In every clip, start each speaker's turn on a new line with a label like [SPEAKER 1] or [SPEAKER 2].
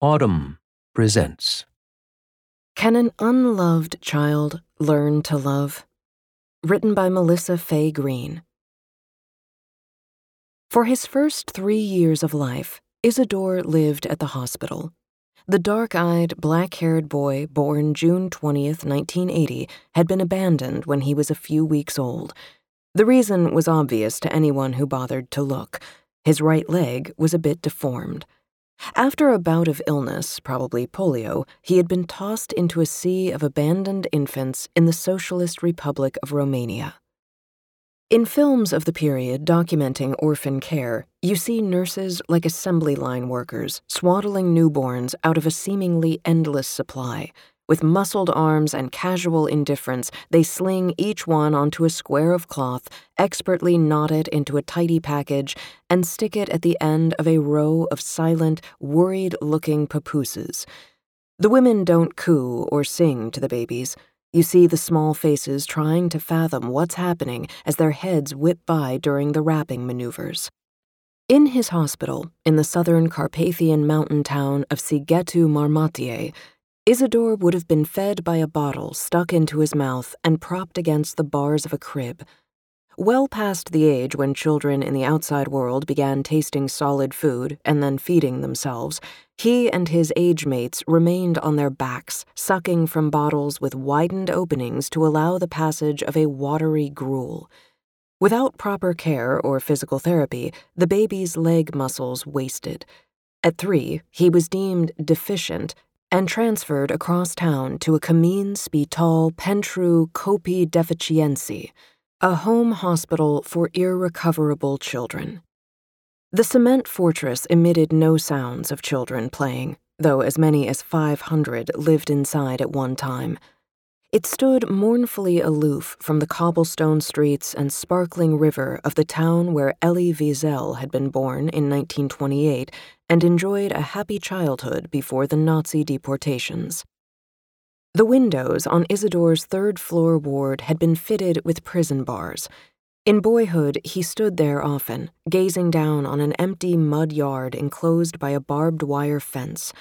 [SPEAKER 1] Audm presents
[SPEAKER 2] Can an unloved child learn to love? Written by Melissa Fay Greene. For his first three years of life, Isidore lived at the hospital. The dark eyed, black haired boy, born June 20th, 1980, had been abandoned when he was a few weeks old. The reason was obvious to anyone who bothered to look. His right leg was a bit deformed. After a bout of illness, probably polio, he had been tossed into a sea of abandoned infants in the Socialist Republic of Romania. In films of the period documenting orphan care, you see nurses like assembly line workers swaddling newborns out of a seemingly endless supply. With muscled arms and casual indifference, they sling each one onto a square of cloth, expertly knot it into a tidy package, and stick it at the end of a row of silent, worried looking papooses. The women don't coo or sing to the babies. You see the small faces trying to fathom what's happening as their heads whip by during the wrapping maneuvers. In his hospital, in the southern Carpathian mountain town of Sighetu Marmației, Isidore would have been fed by a bottle stuck into his mouth and propped against the bars of a crib. Well past the age when children in the outside world began tasting solid food and then feeding themselves, he and his age mates remained on their backs, sucking from bottles with widened openings to allow the passage of a watery gruel. Without proper care or physical therapy, the baby's leg muscles wasted. At three, he was deemed deficient and transferred across town to a Cămin Spital Pentru Copii Deficienți, a home hospital for irrecoverable children. The cement fortress emitted no sounds of children playing, though as many as 500 lived inside at one time. It stood mournfully aloof from the cobblestone streets and sparkling river of the town where Elie Wiesel had been born in 1928 and enjoyed a happy childhood before the Nazi deportations. The windows on Isidore's third floor ward had been fitted with prison bars. In boyhood, he stood there often, gazing down on an empty mud yard enclosed by a barbed wire fence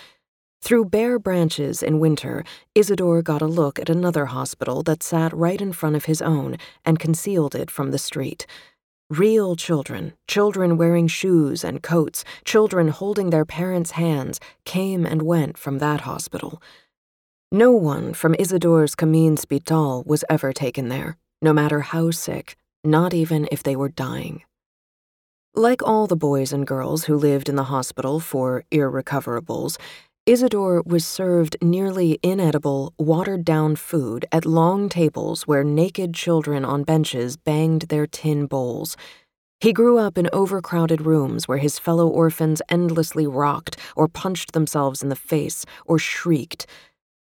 [SPEAKER 2] through bare branches in winter, Isidore got a look at another hospital that sat right in front of his own and concealed it from the street. Real children, children wearing shoes and coats, children holding their parents' hands, came and went from that hospital. No one from Isidore's Cămin Spital was ever taken there, no matter how sick, not even if they were dying. Like all the boys and girls who lived in the hospital for irrecoverables, Isidore was served nearly inedible, watered down food at long tables where naked children on benches banged their tin bowls. He grew up in overcrowded rooms where his fellow orphans endlessly rocked or punched themselves in the face or shrieked.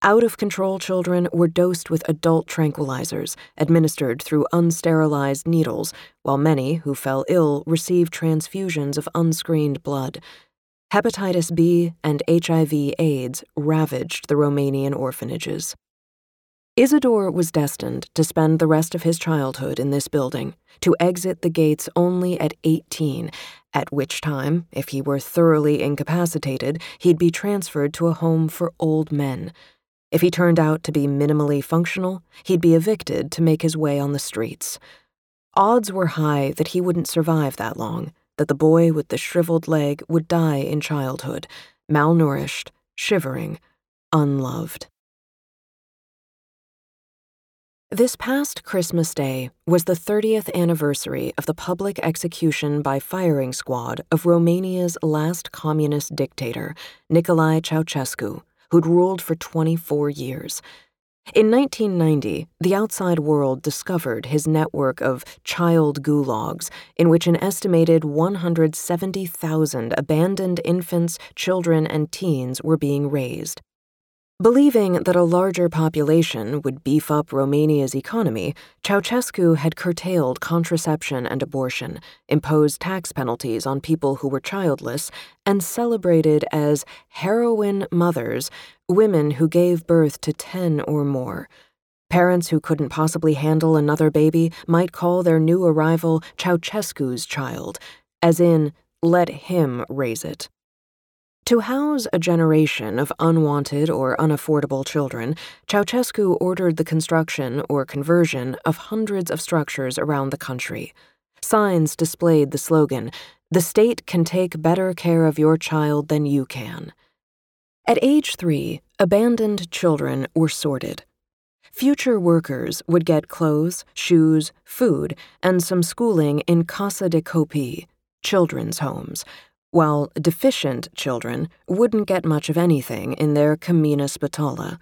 [SPEAKER 2] Out of control children were dosed with adult tranquilizers, administered through unsterilized needles, while many who fell ill received transfusions of unscreened blood. Hepatitis B and HIV/AIDS ravaged the Romanian orphanages. Isidore was destined to spend the rest of his childhood in this building, to exit the gates only at 18, at which time, if he were thoroughly incapacitated, he'd be transferred to a home for old men. If he turned out to be minimally functional, he'd be evicted to make his way on the streets. Odds were high that he wouldn't survive that long that the boy with the shriveled leg would die in childhood, malnourished, shivering, unloved. This past Christmas Day was the 30th anniversary of the public execution by firing squad of Romania's last communist dictator, Nicolae Ceausescu, who'd ruled for 24 years. In 1990, the outside world discovered his network of child gulags, in which an estimated 170,000 abandoned infants, children, and teens were being raised. Believing that a larger population would beef up Romania's economy, Ceausescu had curtailed contraception and abortion, imposed tax penalties on people who were childless, and celebrated as heroine mothers women who gave birth to 10 or more. Parents who couldn't possibly handle another baby might call their new arrival Ceausescu's child, as in, let him raise it. To house a generation of unwanted or unaffordable children, Ceausescu ordered the construction or conversion of hundreds of structures around the country. Signs displayed the slogan, The state can take better care of your child than you can. At age three, abandoned children were sorted. Future workers would get clothes, shoes, food, and some schooling in Casa de Copii, children's homes, while deficient children wouldn't get much of anything in their Camina Spitala.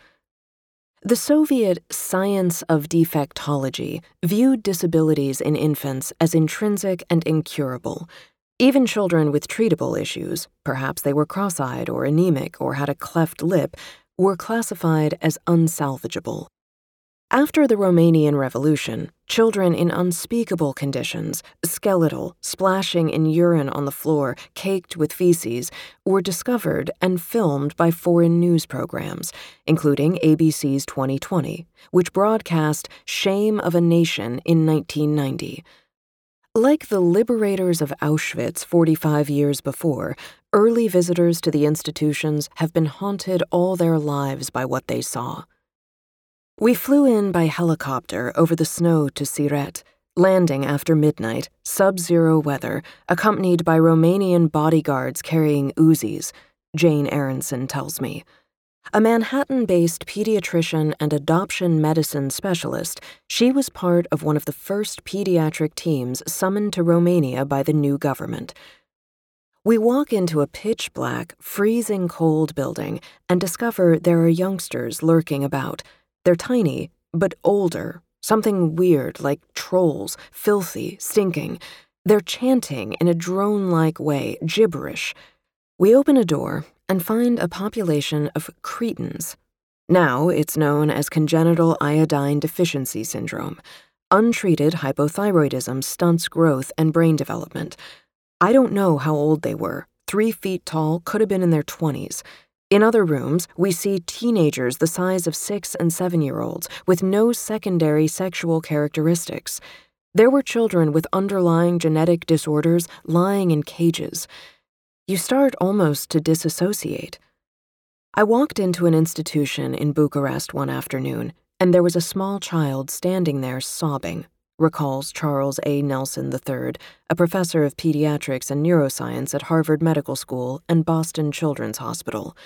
[SPEAKER 2] The Soviet science of defectology viewed disabilities in infants as intrinsic and incurable. Even children with treatable issues, perhaps they were cross eyed or anemic or had a cleft lip, were classified as unsalvageable. After the Romanian Revolution, children in unspeakable conditions, skeletal, splashing in urine on the floor, caked with feces, were discovered and filmed by foreign news programs, including ABC's 2020, which broadcast Shame of a Nation in 1990. Like the liberators of Auschwitz 45 years before, early visitors to the institutions have been haunted all their lives by what they saw. We flew in by helicopter over the snow to Siret, landing after midnight, sub zero weather, accompanied by Romanian bodyguards carrying Uzis, Jane Aronson tells me. A Manhattan based pediatrician and adoption medicine specialist, she was part of one of the first pediatric teams summoned to Romania by the new government. We walk into a pitch black, freezing cold building and discover there are youngsters lurking about they're tiny, but older, something weird like trolls, filthy, stinking. They're chanting in a drone like way, gibberish. We open a door and find a population of cretins. Now it's known as congenital iodine deficiency syndrome. Untreated hypothyroidism stunts growth and brain development. I don't know how old they were. Three feet tall, could have been in their 20s. In other rooms, we see teenagers the size of six and seven year olds with no secondary sexual characteristics. There were children with underlying genetic disorders lying in cages. You start almost to disassociate. I walked into an institution in Bucharest one afternoon, and there was a small child standing there sobbing, recalls Charles A. Nelson III, a professor of pediatrics and neuroscience at Harvard Medical School and Boston Children's Hospital.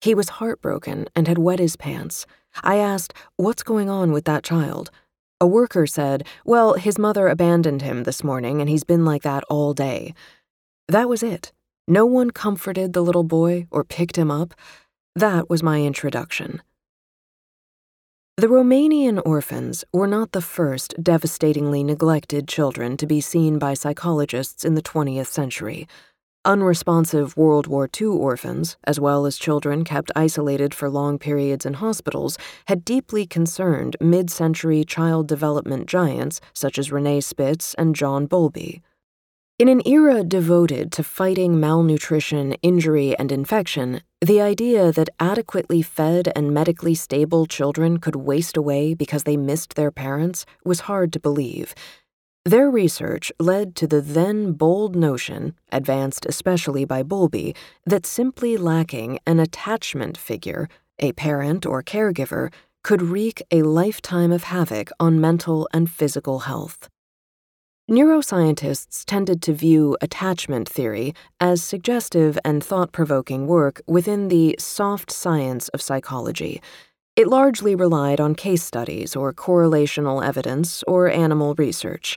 [SPEAKER 2] He was heartbroken and had wet his pants. I asked, What's going on with that child? A worker said, Well, his mother abandoned him this morning and he's been like that all day. That was it. No one comforted the little boy or picked him up. That was my introduction. The Romanian orphans were not the first devastatingly neglected children to be seen by psychologists in the 20th century. Unresponsive World War II orphans, as well as children kept isolated for long periods in hospitals, had deeply concerned mid century child development giants such as Rene Spitz and John Bowlby. In an era devoted to fighting malnutrition, injury, and infection, the idea that adequately fed and medically stable children could waste away because they missed their parents was hard to believe. Their research led to the then bold notion, advanced especially by Bowlby, that simply lacking an attachment figure, a parent or caregiver, could wreak a lifetime of havoc on mental and physical health. Neuroscientists tended to view attachment theory as suggestive and thought provoking work within the soft science of psychology. It largely relied on case studies or correlational evidence or animal research.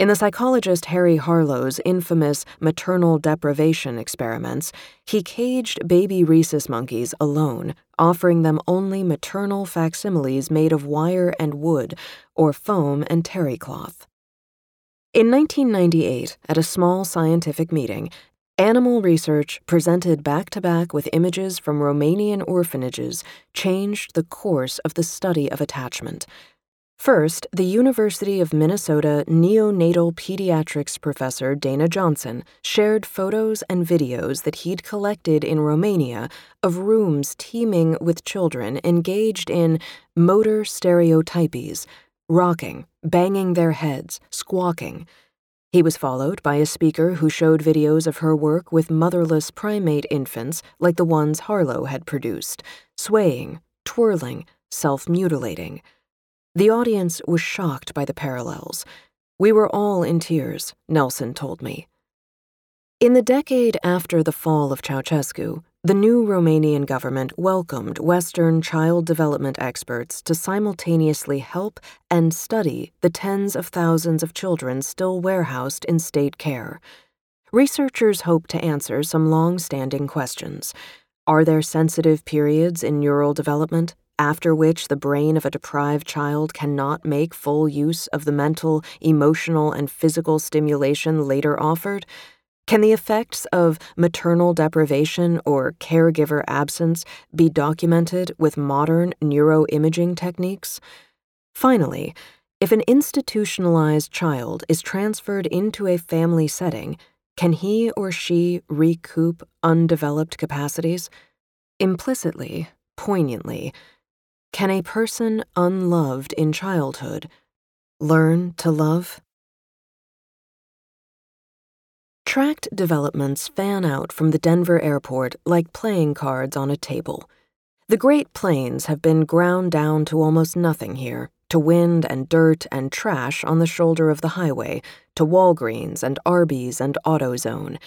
[SPEAKER 2] In the psychologist Harry Harlow's infamous maternal deprivation experiments, he caged baby rhesus monkeys alone, offering them only maternal facsimiles made of wire and wood, or foam and terry cloth. In 1998, at a small scientific meeting, Animal research, presented back to back with images from Romanian orphanages, changed the course of the study of attachment. First, the University of Minnesota neonatal pediatrics professor Dana Johnson shared photos and videos that he'd collected in Romania of rooms teeming with children engaged in motor stereotypies, rocking, banging their heads, squawking He was followed by a speaker who showed videos of her work with motherless primate infants like the ones Harlow had produced, swaying, twirling, self mutilating. The audience was shocked by the parallels. We were all in tears, Nelson told me. In the decade after the fall of Ceausescu, the new Romanian government welcomed Western child development experts to simultaneously help and study the tens of thousands of children still warehoused in state care. Researchers hope to answer some long standing questions. Are there sensitive periods in neural development after which the brain of a deprived child cannot make full use of the mental, emotional, and physical stimulation later offered? Can the effects of maternal deprivation or caregiver absence be documented with modern neuroimaging techniques? Finally, if an institutionalized child is transferred into a family setting, can he or she recoup undeveloped capacities? Implicitly, poignantly, can a person unloved in childhood learn to love? Tract developments fan out from the Denver airport like playing cards on a table. The Great Plains have been ground down to almost nothing here, to wind and dirt and trash on the shoulder of the highway, to Walgreens and Arby's and AutoZone.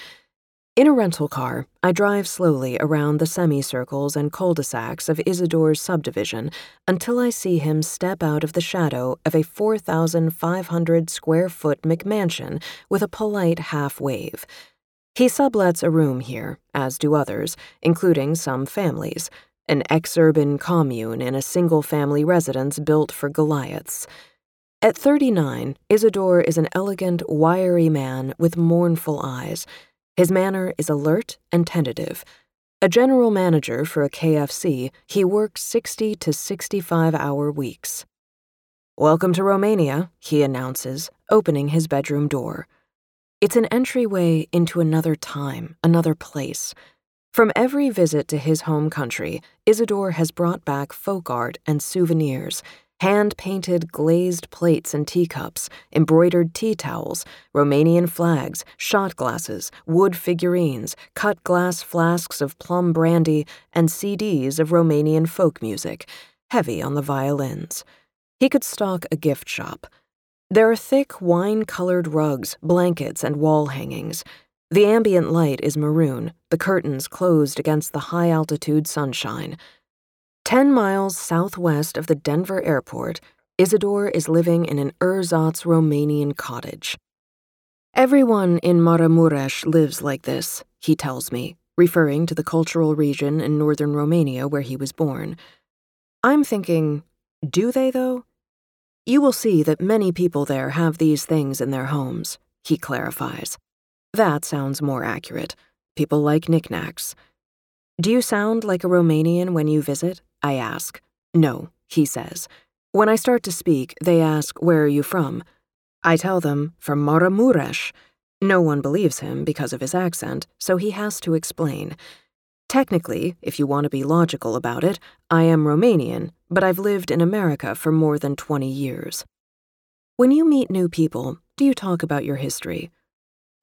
[SPEAKER 2] In a rental car, I drive slowly around the semicircles and cul de sacs of Isidore's subdivision until I see him step out of the shadow of a 4,500 square foot McMansion with a polite half wave. He sublets a room here, as do others, including some families, an exurban commune in a single family residence built for Goliaths. At 39, Isidore is an elegant, wiry man with mournful eyes his manner is alert and tentative. A general manager for a KFC, he works 60 to 65 hour weeks. Welcome to Romania, he announces, opening his bedroom door. It's an entryway into another time, another place. From every visit to his home country, Isidore has brought back folk art and souvenirs hand painted glazed plates and teacups, embroidered tea towels, Romanian flags, shot glasses, wood figurines, cut glass flasks of plum brandy, and CDs of Romanian folk music, heavy on the violins. He could stock a gift shop. There are thick wine colored rugs, blankets, and wall hangings. The ambient light is maroon, the curtains closed against the high altitude sunshine. Ten miles southwest of the Denver airport, Isidore is living in an ersatz Romanian cottage. Everyone in Maramuresh lives like this, he tells me, referring to the cultural region in northern Romania where he was born. I'm thinking, do they though? You will see that many people there have these things in their homes, he clarifies. That sounds more accurate. People like knickknacks. Do you sound like a Romanian when you visit? I ask. No, he says. When I start to speak, they ask, Where are you from? I tell them, From Maramuresh. No one believes him because of his accent, so he has to explain. Technically, if you want to be logical about it, I am Romanian, but I've lived in America for more than 20 years. When you meet new people, do you talk about your history?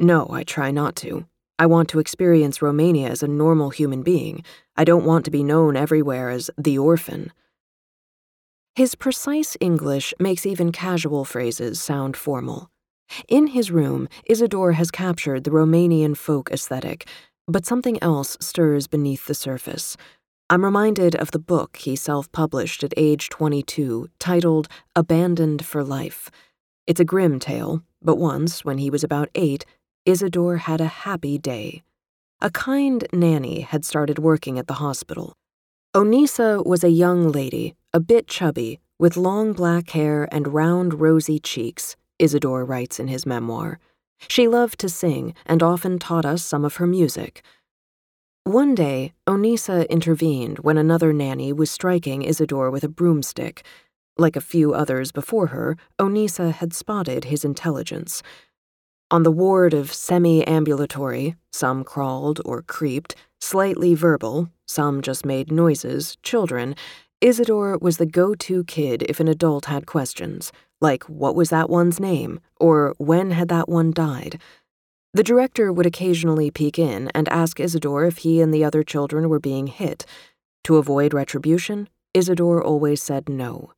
[SPEAKER 2] No, I try not to. I want to experience Romania as a normal human being. I don't want to be known everywhere as the orphan. His precise English makes even casual phrases sound formal. In his room, Isidore has captured the Romanian folk aesthetic, but something else stirs beneath the surface. I'm reminded of the book he self published at age 22, titled Abandoned for Life. It's a grim tale, but once, when he was about eight, Isidore had a happy day. A kind nanny had started working at the hospital. Onisa was a young lady, a bit chubby, with long black hair and round rosy cheeks, Isidore writes in his memoir. She loved to sing and often taught us some of her music. One day, Onisa intervened when another nanny was striking Isidore with a broomstick. Like a few others before her, Onisa had spotted his intelligence. On the ward of semi ambulatory, some crawled or creeped, slightly verbal, some just made noises, children, Isidore was the go to kid if an adult had questions, like what was that one's name, or when had that one died. The director would occasionally peek in and ask Isidore if he and the other children were being hit. To avoid retribution, Isidore always said no.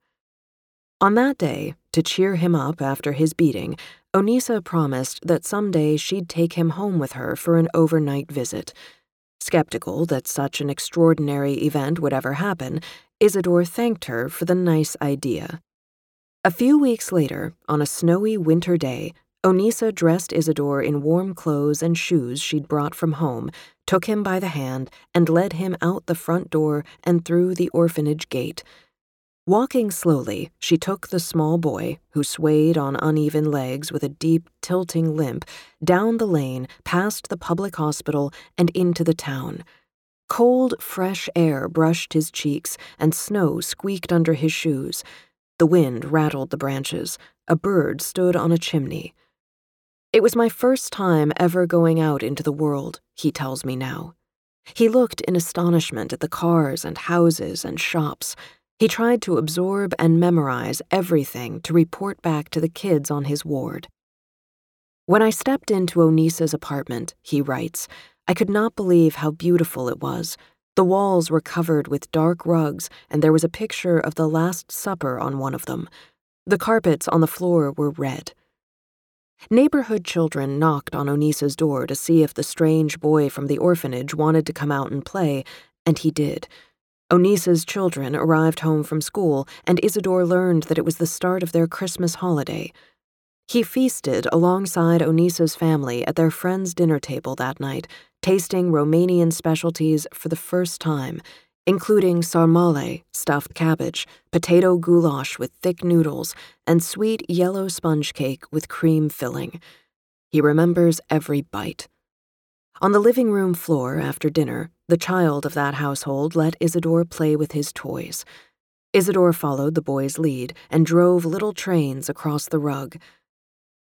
[SPEAKER 2] On that day, to cheer him up after his beating, Onisa promised that someday she'd take him home with her for an overnight visit. Skeptical that such an extraordinary event would ever happen, Isidore thanked her for the nice idea. A few weeks later, on a snowy winter day, Onisa dressed Isidore in warm clothes and shoes she'd brought from home, took him by the hand, and led him out the front door and through the orphanage gate. Walking slowly, she took the small boy, who swayed on uneven legs with a deep, tilting limp, down the lane, past the public hospital, and into the town. Cold, fresh air brushed his cheeks, and snow squeaked under his shoes. The wind rattled the branches. A bird stood on a chimney. It was my first time ever going out into the world, he tells me now. He looked in astonishment at the cars and houses and shops, he tried to absorb and memorize everything to report back to the kids on his ward. When I stepped into Onisa's apartment, he writes, I could not believe how beautiful it was. The walls were covered with dark rugs, and there was a picture of the Last Supper on one of them. The carpets on the floor were red. Neighborhood children knocked on Onisa's door to see if the strange boy from the orphanage wanted to come out and play, and he did. Onisa's children arrived home from school, and Isidore learned that it was the start of their Christmas holiday. He feasted alongside Onisa's family at their friend's dinner table that night, tasting Romanian specialties for the first time, including sarmale, stuffed cabbage, potato goulash with thick noodles, and sweet yellow sponge cake with cream filling. He remembers every bite. On the living room floor after dinner, the child of that household let Isidore play with his toys. Isidore followed the boy's lead and drove little trains across the rug.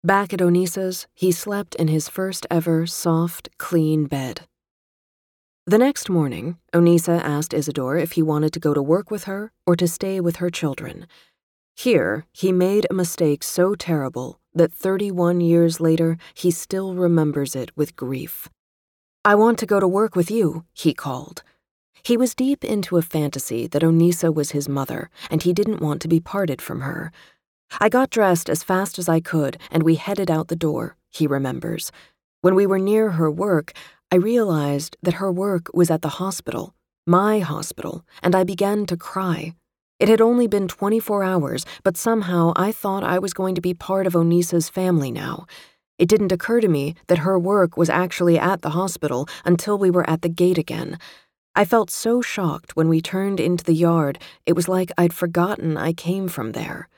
[SPEAKER 2] Back at Onisa's, he slept in his first ever soft, clean bed. The next morning, Onisa asked Isidore if he wanted to go to work with her or to stay with her children. Here, he made a mistake so terrible that 31 years later, he still remembers it with grief. I want to go to work with you, he called. He was deep into a fantasy that Onisa was his mother, and he didn't want to be parted from her. I got dressed as fast as I could, and we headed out the door, he remembers. When we were near her work, I realized that her work was at the hospital, my hospital, and I began to cry. It had only been 24 hours, but somehow I thought I was going to be part of Onisa's family now, it didn't occur to me that her work was actually at the hospital until we were at the gate again. I felt so shocked when we turned into the yard, it was like I'd forgotten I came from there.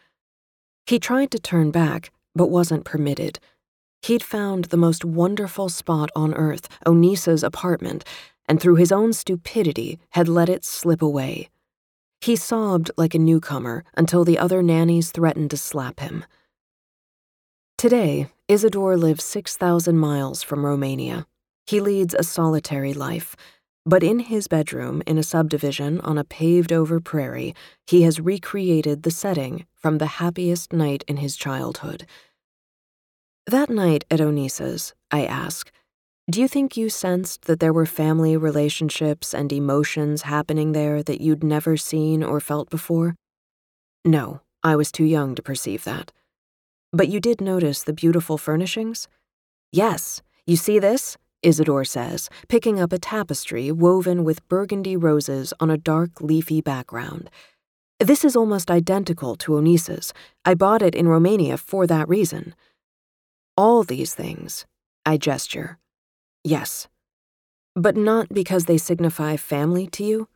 [SPEAKER 2] He tried to turn back, but wasn't permitted. He'd found the most wonderful spot on earth, Onisa's apartment, and through his own stupidity had let it slip away. He sobbed like a newcomer until the other nannies threatened to slap him. Today, Isidore lives 6,000 miles from Romania. He leads a solitary life, but in his bedroom in a subdivision on a paved over prairie, he has recreated the setting from the happiest night in his childhood. That night at Onisa's, I ask, do you think you sensed that there were family relationships and emotions happening there that you'd never seen or felt before? No, I was too young to perceive that. But you did notice the beautiful furnishings? Yes. You see this? Isidore says, picking up a tapestry woven with burgundy roses on a dark, leafy background. This is almost identical to Onisa's. I bought it in Romania for that reason. All these things, I gesture. Yes. But not because they signify family to you?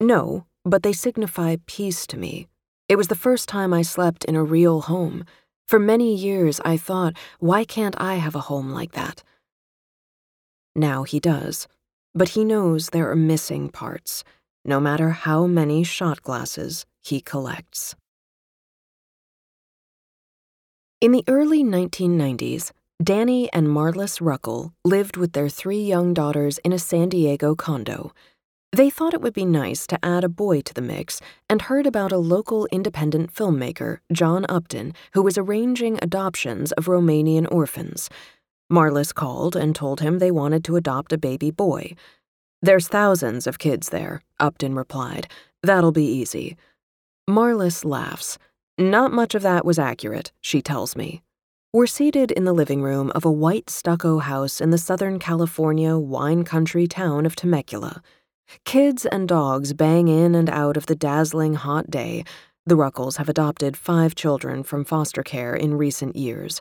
[SPEAKER 2] No, but they signify peace to me. It was the first time I slept in a real home. For many years, I thought, why can't I have a home like that? Now he does, but he knows there are missing parts, no matter how many shot glasses he collects. In the early 1990s, Danny and Marlis Ruckel lived with their three young daughters in a San Diego condo. They thought it would be nice to add a boy to the mix and heard about a local independent filmmaker, John Upton, who was arranging adoptions of Romanian orphans. Marlis called and told him they wanted to adopt a baby boy. There's thousands of kids there, Upton replied. That'll be easy. Marlis laughs. Not much of that was accurate, she tells me. We're seated in the living room of a white stucco house in the Southern California wine country town of Temecula. Kids and dogs bang in and out of the dazzling hot day. The Ruckels have adopted five children from foster care in recent years.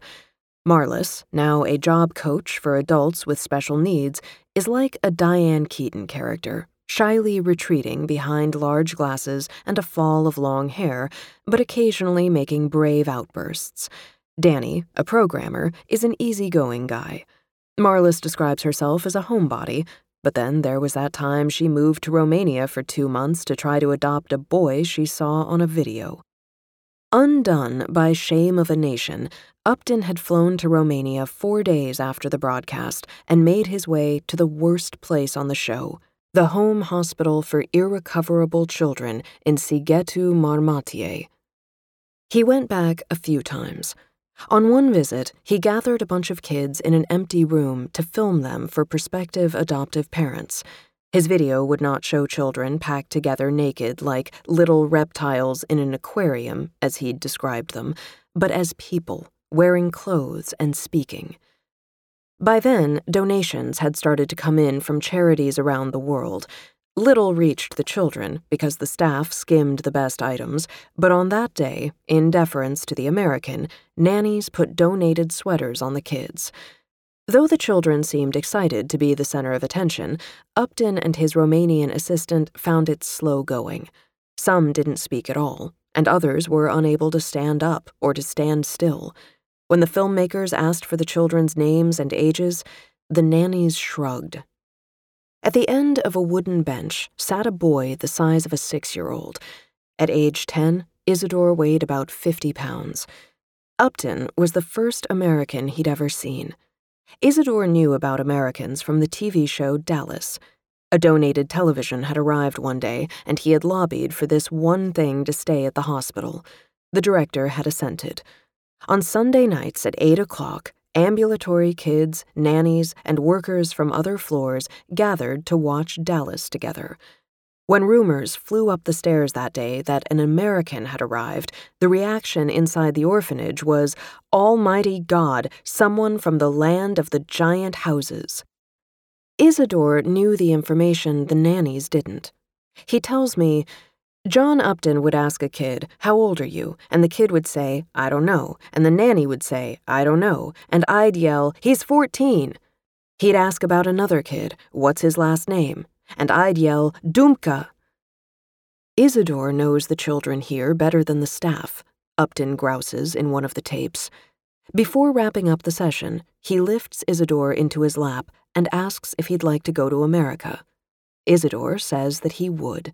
[SPEAKER 2] Marlis, now a job coach for adults with special needs, is like a Diane Keaton character, shyly retreating behind large glasses and a fall of long hair, but occasionally making brave outbursts. Danny, a programmer, is an easygoing guy. Marlis describes herself as a homebody, but then there was that time she moved to Romania for two months to try to adopt a boy she saw on a video. Undone by shame of a nation, Upton had flown to Romania four days after the broadcast and made his way to the worst place on the show the Home Hospital for Irrecoverable Children in Sighetu Marmației. He went back a few times. On one visit, he gathered a bunch of kids in an empty room to film them for prospective adoptive parents. His video would not show children packed together naked like little reptiles in an aquarium, as he'd described them, but as people, wearing clothes and speaking. By then, donations had started to come in from charities around the world, Little reached the children because the staff skimmed the best items, but on that day, in deference to the American, nannies put donated sweaters on the kids. Though the children seemed excited to be the center of attention, Upton and his Romanian assistant found it slow going. Some didn't speak at all, and others were unable to stand up or to stand still. When the filmmakers asked for the children's names and ages, the nannies shrugged at the end of a wooden bench sat a boy the size of a six year old. At age 10, Isidore weighed about 50 pounds. Upton was the first American he'd ever seen. Isidore knew about Americans from the TV show Dallas. A donated television had arrived one day, and he had lobbied for this one thing to stay at the hospital. The director had assented. On Sunday nights at 8 o'clock, ambulatory kids, nannies, and workers from other floors gathered to watch Dallas together. When rumors flew up the stairs that day that an American had arrived, the reaction inside the orphanage was, Almighty God, someone from the land of the giant houses. Isidore knew the information the nannies didn't. He tells me, John Upton would ask a kid, How old are you? And the kid would say, I don't know. And the nanny would say, I don't know. And I'd yell, He's 14. He'd ask about another kid, What's his last name? And I'd yell, Dumka. Isidore knows the children here better than the staff, Upton grouses in one of the tapes. Before wrapping up the session, he lifts Isidore into his lap and asks if he'd like to go to America. Isidore says that he would.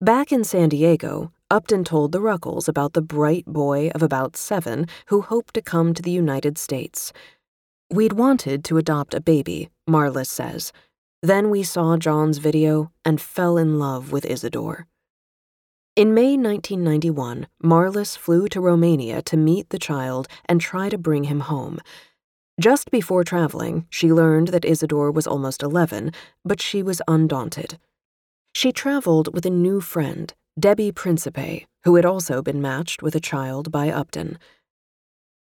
[SPEAKER 2] Back in San Diego, Upton told the Ruckels about the bright boy of about seven who hoped to come to the United States. We'd wanted to adopt a baby, Marlis says. Then we saw John's video and fell in love with Isidore. In May 1991, Marlis flew to Romania to meet the child and try to bring him home. Just before traveling, she learned that Isidore was almost 11, but she was undaunted. She traveled with a new friend, Debbie Principe, who had also been matched with a child by Upton.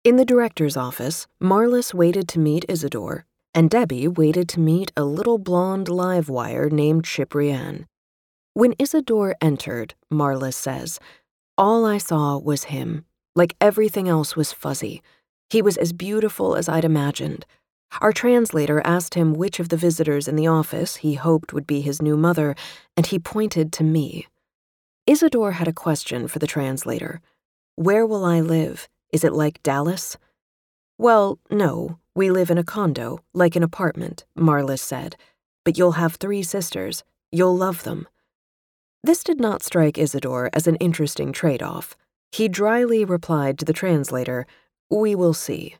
[SPEAKER 2] In the director's office, Marlis waited to meet Isidore, and Debbie waited to meet a little blonde live wire named Ciprian. When Isidore entered, Marlis says, all I saw was him. Like everything else was fuzzy. He was as beautiful as I'd imagined. Our translator asked him which of the visitors in the office he hoped would be his new mother, and he pointed to me. Isidore had a question for the translator Where will I live? Is it like Dallas? Well, no, we live in a condo, like an apartment, Marlis said. But you'll have three sisters. You'll love them. This did not strike Isidore as an interesting trade off. He dryly replied to the translator, We will see.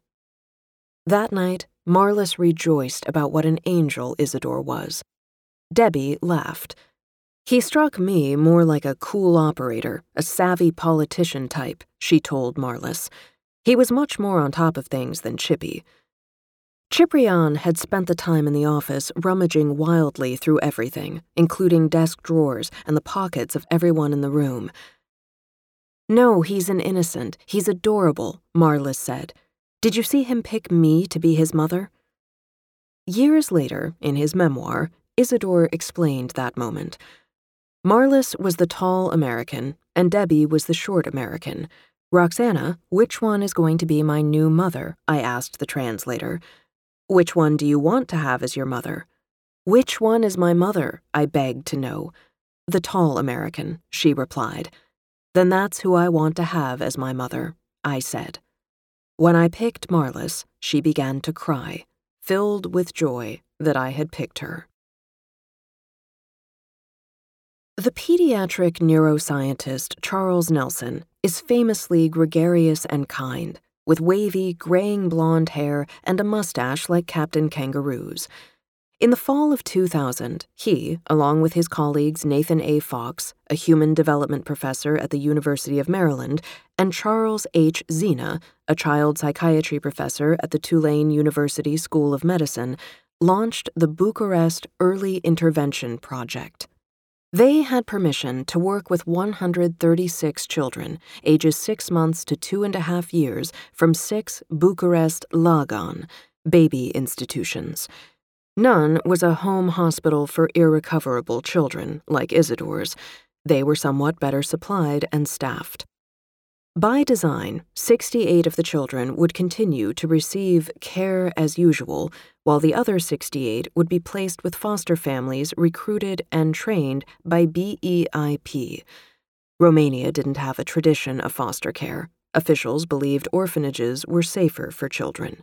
[SPEAKER 2] That night, Marlis rejoiced about what an angel Isidore was. Debbie laughed. He struck me more like a cool operator, a savvy politician type, she told Marlis. He was much more on top of things than Chippy. Ciprian had spent the time in the office rummaging wildly through everything, including desk drawers and the pockets of everyone in the room. No, he's an innocent. He's adorable, Marlis said. Did you see him pick me to be his mother? Years later, in his memoir, Isidore explained that moment. Marlis was the tall American, and Debbie was the short American. Roxana, which one is going to be my new mother? I asked the translator. Which one do you want to have as your mother? Which one is my mother? I begged to know. The tall American, she replied. Then that's who I want to have as my mother, I said. When I picked Marlis, she began to cry, filled with joy that I had picked her. The pediatric neuroscientist Charles Nelson is famously gregarious and kind, with wavy, graying blonde hair and a mustache like Captain Kangaroo's. In the fall of 2000, he, along with his colleagues Nathan A. Fox, a human development professor at the University of Maryland, and Charles H. Zeanah, a child psychiatry professor at the Tulane University School of Medicine, launched the Bucharest Early Intervention Project. They had permission to work with 136 children, ages six months to two and a half years, from six Bucharest Lagan baby institutions. None was a home hospital for irrecoverable children, like Isidore's. They were somewhat better supplied and staffed. By design, 68 of the children would continue to receive care as usual while the other 68 would be placed with foster families recruited and trained by BEIP. Romania didn't have a tradition of foster care. Officials believed orphanages were safer for children.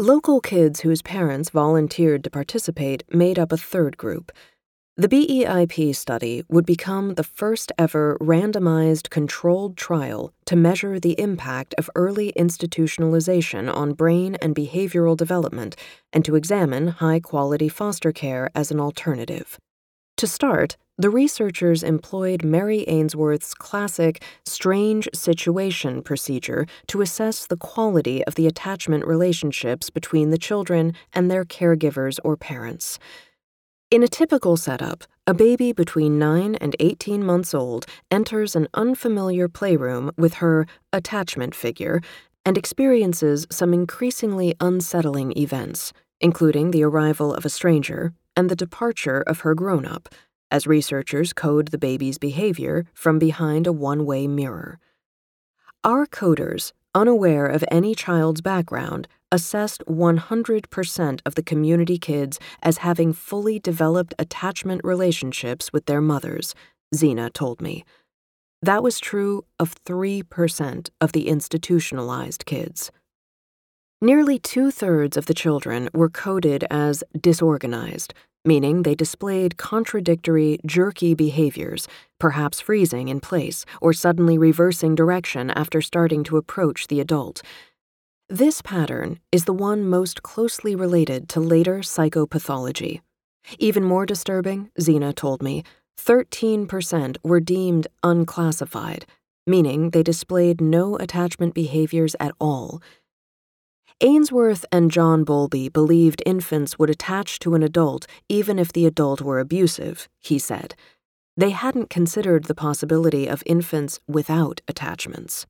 [SPEAKER 2] Local kids whose parents volunteered to participate made up a third group. The BEIP study would become the first ever randomized controlled trial to measure the impact of early institutionalization on brain and behavioral development and to examine high quality foster care as an alternative. To start, the researchers employed Mary Ainsworth's classic strange situation procedure to assess the quality of the attachment relationships between the children and their caregivers or parents. In a typical setup, a baby between 9 and 18 months old enters an unfamiliar playroom with her attachment figure and experiences some increasingly unsettling events, including the arrival of a stranger and the departure of her grown up, as researchers code the baby's behavior from behind a one way mirror. Our coders, unaware of any child's background, assessed 100% of the community kids as having fully developed attachment relationships with their mothers, Zeanah told me. That was true of 3% of the institutionalized kids. Nearly two thirds of the children were coded as disorganized, meaning they displayed contradictory, jerky behaviors, perhaps freezing in place or suddenly reversing direction after starting to approach the adult. This pattern is the one most closely related to later psychopathology. Even more disturbing, Zeanah told me, 13% were deemed unclassified, meaning they displayed no attachment behaviors at all. Ainsworth and John Bowlby believed infants would attach to an adult even if the adult were abusive, he said. They hadn't considered the possibility of infants without attachments.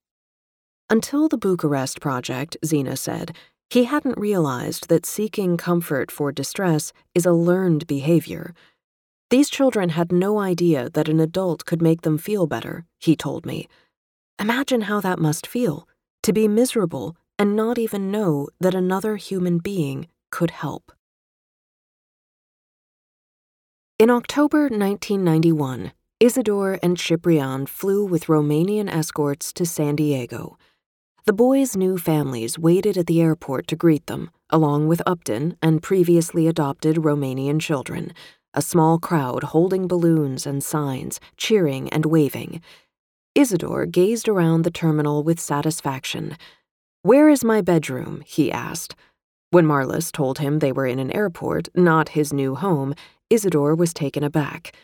[SPEAKER 2] Until the Bucharest project, Zeanah said, he hadn't realized that seeking comfort for distress is a learned behavior. These children had no idea that an adult could make them feel better, he told me. Imagine how that must feel to be miserable and not even know that another human being could help. In October 1991, Isidore and Ciprian flew with Romanian escorts to San Diego. The boys' new families waited at the airport to greet them, along with Upton and previously adopted Romanian children, a small crowd holding balloons and signs, cheering and waving. Isidore gazed around the terminal with satisfaction. Where is my bedroom? he asked. When Marlis told him they were in an airport, not his new home, Isidore was taken aback.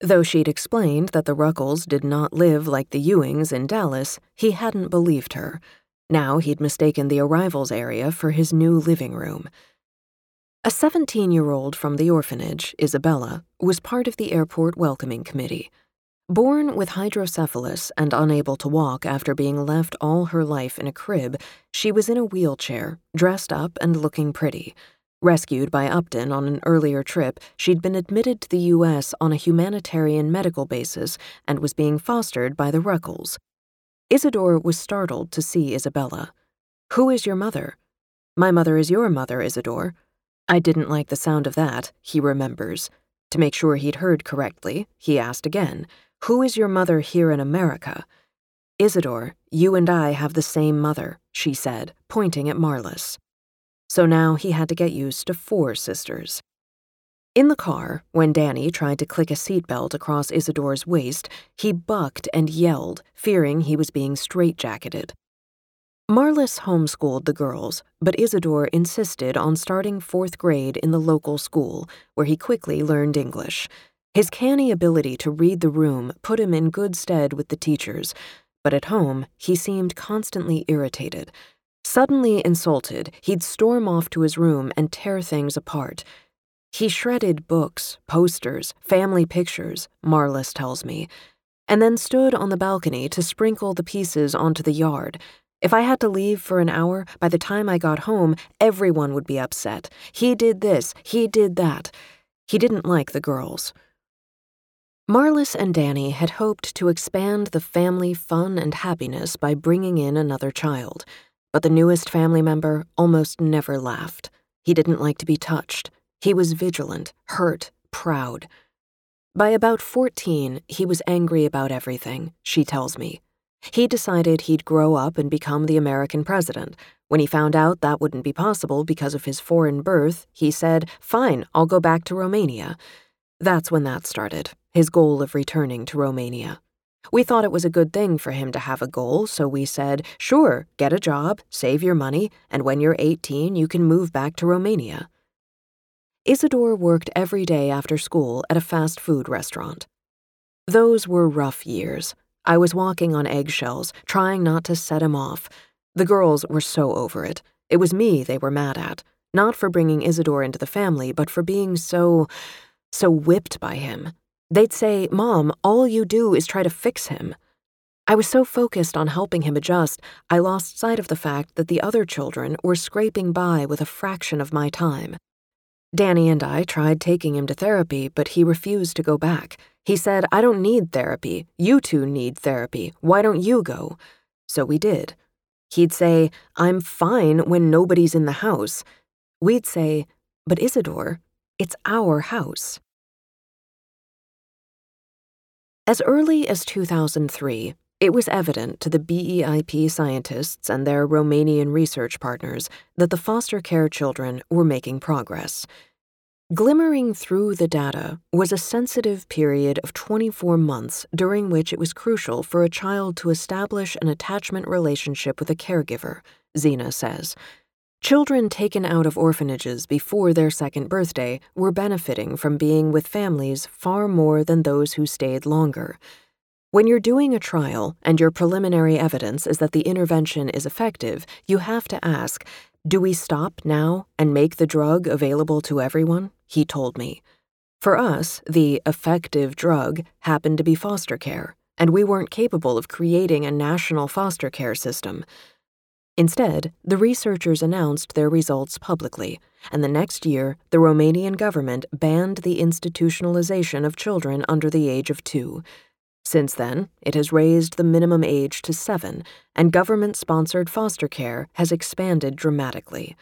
[SPEAKER 2] Though she'd explained that the Ruckels did not live like the Ewings in Dallas, he hadn't believed her. Now he'd mistaken the arrivals area for his new living room. A 17 year old from the orphanage, Isabella, was part of the airport welcoming committee. Born with hydrocephalus and unable to walk after being left all her life in a crib, she was in a wheelchair, dressed up and looking pretty. Rescued by Upton on an earlier trip, she'd been admitted to the U.S. on a humanitarian medical basis and was being fostered by the Ruckels. Isidore was startled to see Isabella. Who is your mother? My mother is your mother, Isidore. I didn't like the sound of that, he remembers. To make sure he'd heard correctly, he asked again, Who is your mother here in America? Isidore, you and I have the same mother, she said, pointing at Marlis. So now he had to get used to four sisters. In the car, when Danny tried to click a seatbelt across Isidore's waist, he bucked and yelled, fearing he was being straitjacketed. Marlis homeschooled the girls, but Isidore insisted on starting fourth grade in the local school, where he quickly learned English. His canny ability to read the room put him in good stead with the teachers, but at home he seemed constantly irritated. Suddenly insulted, he'd storm off to his room and tear things apart. He shredded books, posters, family pictures, Marlis tells me, and then stood on the balcony to sprinkle the pieces onto the yard if I had to leave for an hour, by the time I got home, everyone would be upset. He did this, he did that. He didn't like the girls. Marlis and Danny had hoped to expand the family fun and happiness by bringing in another child, but the newest family member almost never laughed. He didn't like to be touched. He was vigilant, hurt, proud. By about 14, he was angry about everything, she tells me. He decided he'd grow up and become the American president. When he found out that wouldn't be possible because of his foreign birth, he said, Fine, I'll go back to Romania. That's when that started, his goal of returning to Romania. We thought it was a good thing for him to have a goal, so we said, Sure, get a job, save your money, and when you're 18, you can move back to Romania. Isidore worked every day after school at a fast food restaurant. Those were rough years. I was walking on eggshells, trying not to set him off. The girls were so over it. It was me they were mad at, not for bringing Isidore into the family, but for being so. so whipped by him. They'd say, Mom, all you do is try to fix him. I was so focused on helping him adjust, I lost sight of the fact that the other children were scraping by with a fraction of my time. Danny and I tried taking him to therapy, but he refused to go back. He said, I don't need therapy. You two need therapy. Why don't you go? So we did. He'd say, I'm fine when nobody's in the house. We'd say, But Isidore, it's our house. As early as 2003, it was evident to the BEIP scientists and their Romanian research partners that the foster care children were making progress. Glimmering through the data was a sensitive period of 24 months during which it was crucial for a child to establish an attachment relationship with a caregiver, Zeanah says. Children taken out of orphanages before their second birthday were benefiting from being with families far more than those who stayed longer. When you're doing a trial and your preliminary evidence is that the intervention is effective, you have to ask Do we stop now and make the drug available to everyone? He told me. For us, the effective drug happened to be foster care, and we weren't capable of creating a national foster care system. Instead, the researchers announced their results publicly, and the next year, the Romanian government banned the institutionalization of children under the age of two. Since then, it has raised the minimum age to seven, and government sponsored foster care has expanded dramatically.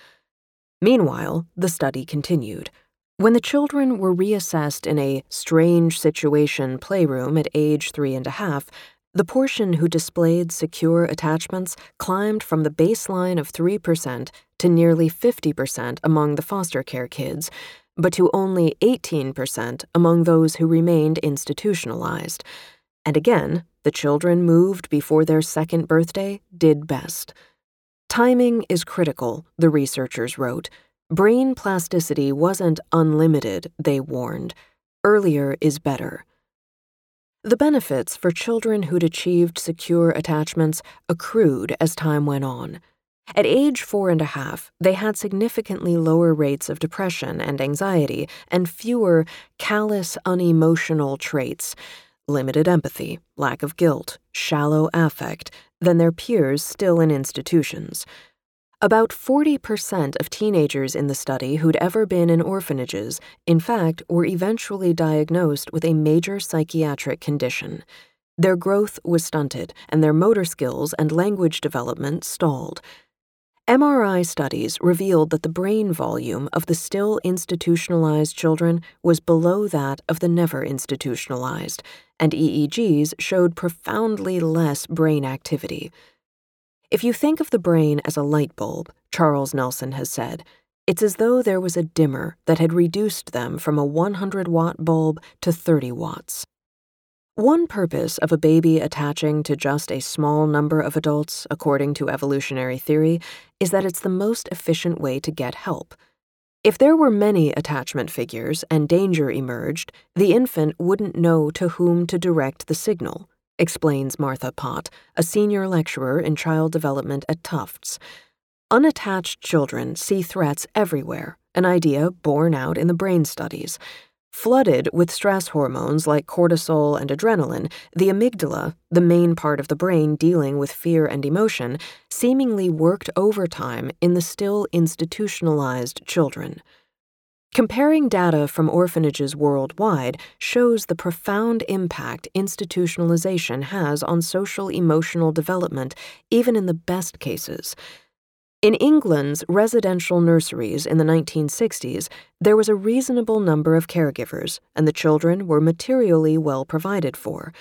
[SPEAKER 2] Meanwhile, the study continued. When the children were reassessed in a strange situation playroom at age three and a half, the portion who displayed secure attachments climbed from the baseline of 3% to nearly 50% among the foster care kids, but to only 18% among those who remained institutionalized. And again, the children moved before their second birthday did best. Timing is critical, the researchers wrote. Brain plasticity wasn't unlimited, they warned. Earlier is better. The benefits for children who'd achieved secure attachments accrued as time went on. At age four and a half, they had significantly lower rates of depression and anxiety and fewer callous, unemotional traits, limited empathy, lack of guilt, shallow affect, than their peers still in institutions. About 40% of teenagers in the study who'd ever been in orphanages, in fact, were eventually diagnosed with a major psychiatric condition. Their growth was stunted, and their motor skills and language development stalled. MRI studies revealed that the brain volume of the still institutionalized children was below that of the never institutionalized, and EEGs showed profoundly less brain activity. If you think of the brain as a light bulb, Charles Nelson has said, it's as though there was a dimmer that had reduced them from a 100 watt bulb to 30 watts. One purpose of a baby attaching to just a small number of adults, according to evolutionary theory, is that it's the most efficient way to get help. If there were many attachment figures and danger emerged, the infant wouldn't know to whom to direct the signal, explains Martha Pott, a senior lecturer in child development at Tufts. Unattached children see threats everywhere, an idea borne out in the brain studies. Flooded with stress hormones like cortisol and adrenaline, the amygdala, the main part of the brain dealing with fear and emotion, seemingly worked overtime in the still institutionalized children. Comparing data from orphanages worldwide shows the profound impact institutionalization has on social emotional development, even in the best cases. In England's residential nurseries in the 1960s, there was a reasonable number of caregivers, and the children were materially well provided for.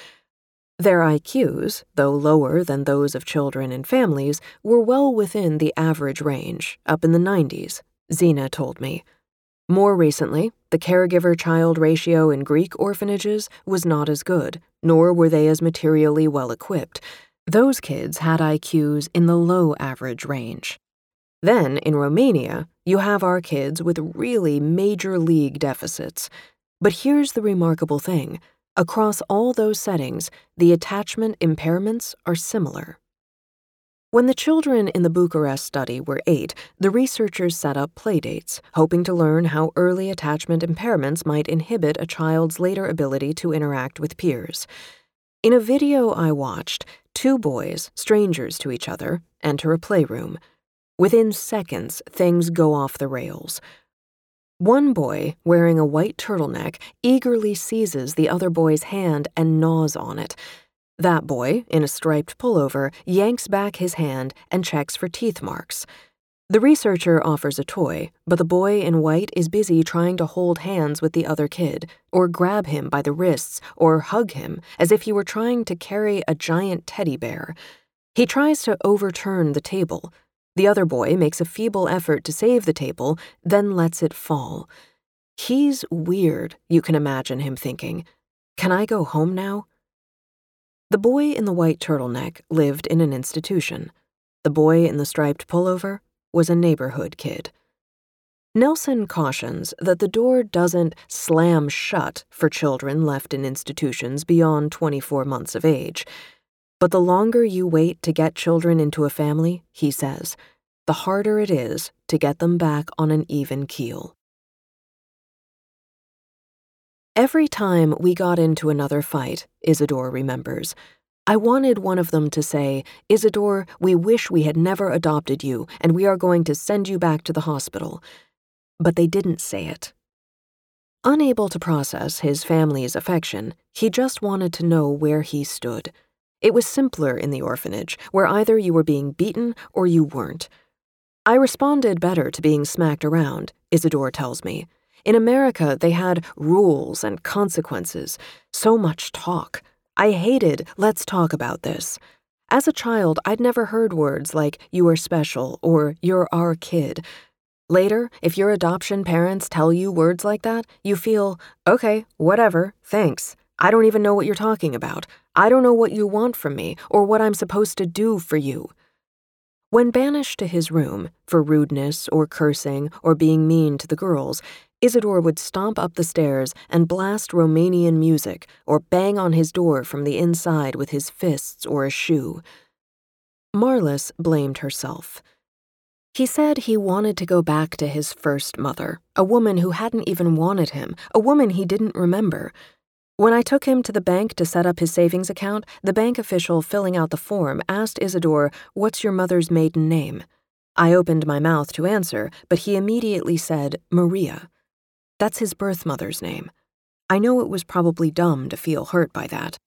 [SPEAKER 2] Their IQs, though lower than those of children in families, were well within the average range, up in the 90s, Zeanah told me. More recently, the caregiver child ratio in Greek orphanages was not as good, nor were they as materially well equipped. Those kids had IQs in the low average range. Then, in Romania, you have our kids with really major league deficits. But here's the remarkable thing across all those settings, the attachment impairments are similar. When the children in the Bucharest study were eight, the researchers set up playdates, hoping to learn how early attachment impairments might inhibit a child's later ability to interact with peers. In a video I watched, two boys, strangers to each other, enter a playroom. Within seconds, things go off the rails. One boy, wearing a white turtleneck, eagerly seizes the other boy's hand and gnaws on it. That boy, in a striped pullover, yanks back his hand and checks for teeth marks. The researcher offers a toy, but the boy in white is busy trying to hold hands with the other kid, or grab him by the wrists, or hug him as if he were trying to carry a giant teddy bear. He tries to overturn the table, the other boy makes a feeble effort to save the table, then lets it fall. He's weird, you can imagine him thinking. Can I go home now? The boy in the white turtleneck lived in an institution. The boy in the striped pullover was a neighborhood kid. Nelson cautions that the door doesn't slam shut for children left in institutions beyond 24 months of age. But the longer you wait to get children into a family, he says, the harder it is to get them back on an even keel. Every time we got into another fight, Isidore remembers, I wanted one of them to say, Isidore, we wish we had never adopted you, and we are going to send you back to the hospital. But they didn't say it. Unable to process his family's affection, he just wanted to know where he stood. It was simpler in the orphanage, where either you were being beaten or you weren't. I responded better to being smacked around, Isidore tells me. In America, they had rules and consequences, so much talk. I hated, let's talk about this. As a child, I'd never heard words like, you are special or you're our kid. Later, if your adoption parents tell you words like that, you feel, okay, whatever, thanks. I don't even know what you're talking about. I don't know what you want from me or what I'm supposed to do for you. When banished to his room for rudeness or cursing or being mean to the girls, Isidore would stomp up the stairs and blast Romanian music or bang on his door from the inside with his fists or a shoe. Marlis blamed herself. He said he wanted to go back to his first mother, a woman who hadn't even wanted him, a woman he didn't remember. When I took him to the bank to set up his savings account, the bank official filling out the form asked Isidore, What's your mother's maiden name? I opened my mouth to answer, but he immediately said, Maria. That's his birth mother's name. I know it was probably dumb to feel hurt by that.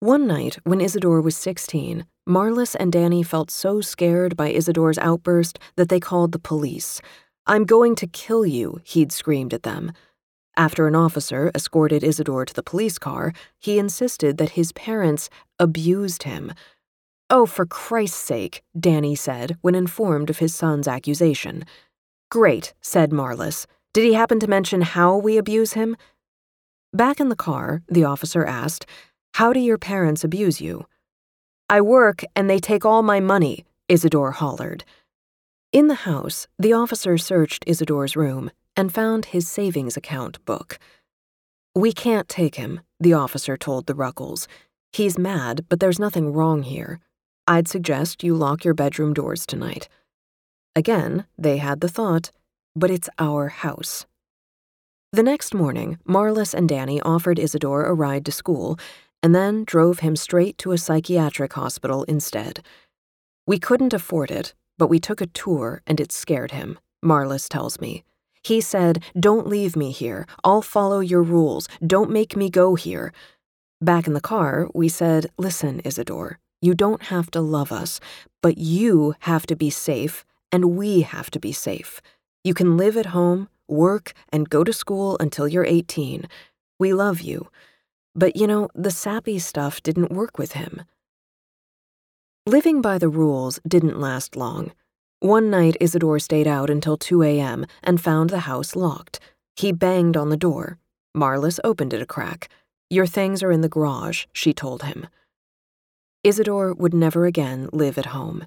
[SPEAKER 2] One night, when Isidore was 16, Marlis and Danny felt so scared by Isidore's outburst that they called the police. I'm going to kill you, he'd screamed at them. After an officer escorted Isidore to the police car, he insisted that his parents abused him. Oh, for Christ's sake, Danny said when informed of his son's accusation. Great, said Marlis. Did he happen to mention how we abuse him? Back in the car, the officer asked, How do your parents abuse you? I work and they take all my money, Isidore hollered. In the house, the officer searched Isidore's room and found his savings account book. We can't take him, the officer told the Ruckels. He's mad, but there's nothing wrong here. I'd suggest you lock your bedroom doors tonight. Again, they had the thought, but it's our house. The next morning, Marlis and Danny offered Isidore a ride to school and then drove him straight to a psychiatric hospital instead. We couldn't afford it, but we took a tour and it scared him, Marlis tells me. He said, Don't leave me here. I'll follow your rules. Don't make me go here. Back in the car, we said, Listen, Isidore, you don't have to love us, but you have to be safe, and we have to be safe. You can live at home, work, and go to school until you're 18. We love you. But you know, the sappy stuff didn't work with him. Living by the rules didn't last long. One night, Isidore stayed out until 2 a.m. and found the house locked. He banged on the door. Marlis opened it a crack. Your things are in the garage, she told him. Isidore would never again live at home.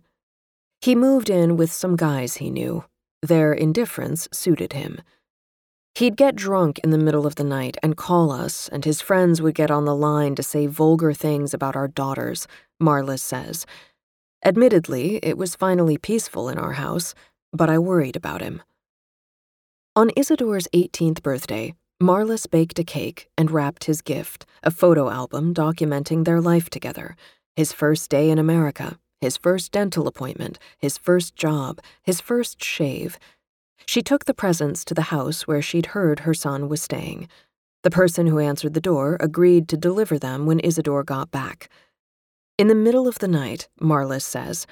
[SPEAKER 2] He moved in with some guys he knew. Their indifference suited him. He'd get drunk in the middle of the night and call us, and his friends would get on the line to say vulgar things about our daughters, Marlis says. Admittedly, it was finally peaceful in our house, but I worried about him. On Isidore's 18th birthday, Marlis baked a cake and wrapped his gift, a photo album documenting their life together his first day in America, his first dental appointment, his first job, his first shave, she took the presents to the house where she'd heard her son was staying. The person who answered the door agreed to deliver them when Isidore got back. In the middle of the night, Marlis says,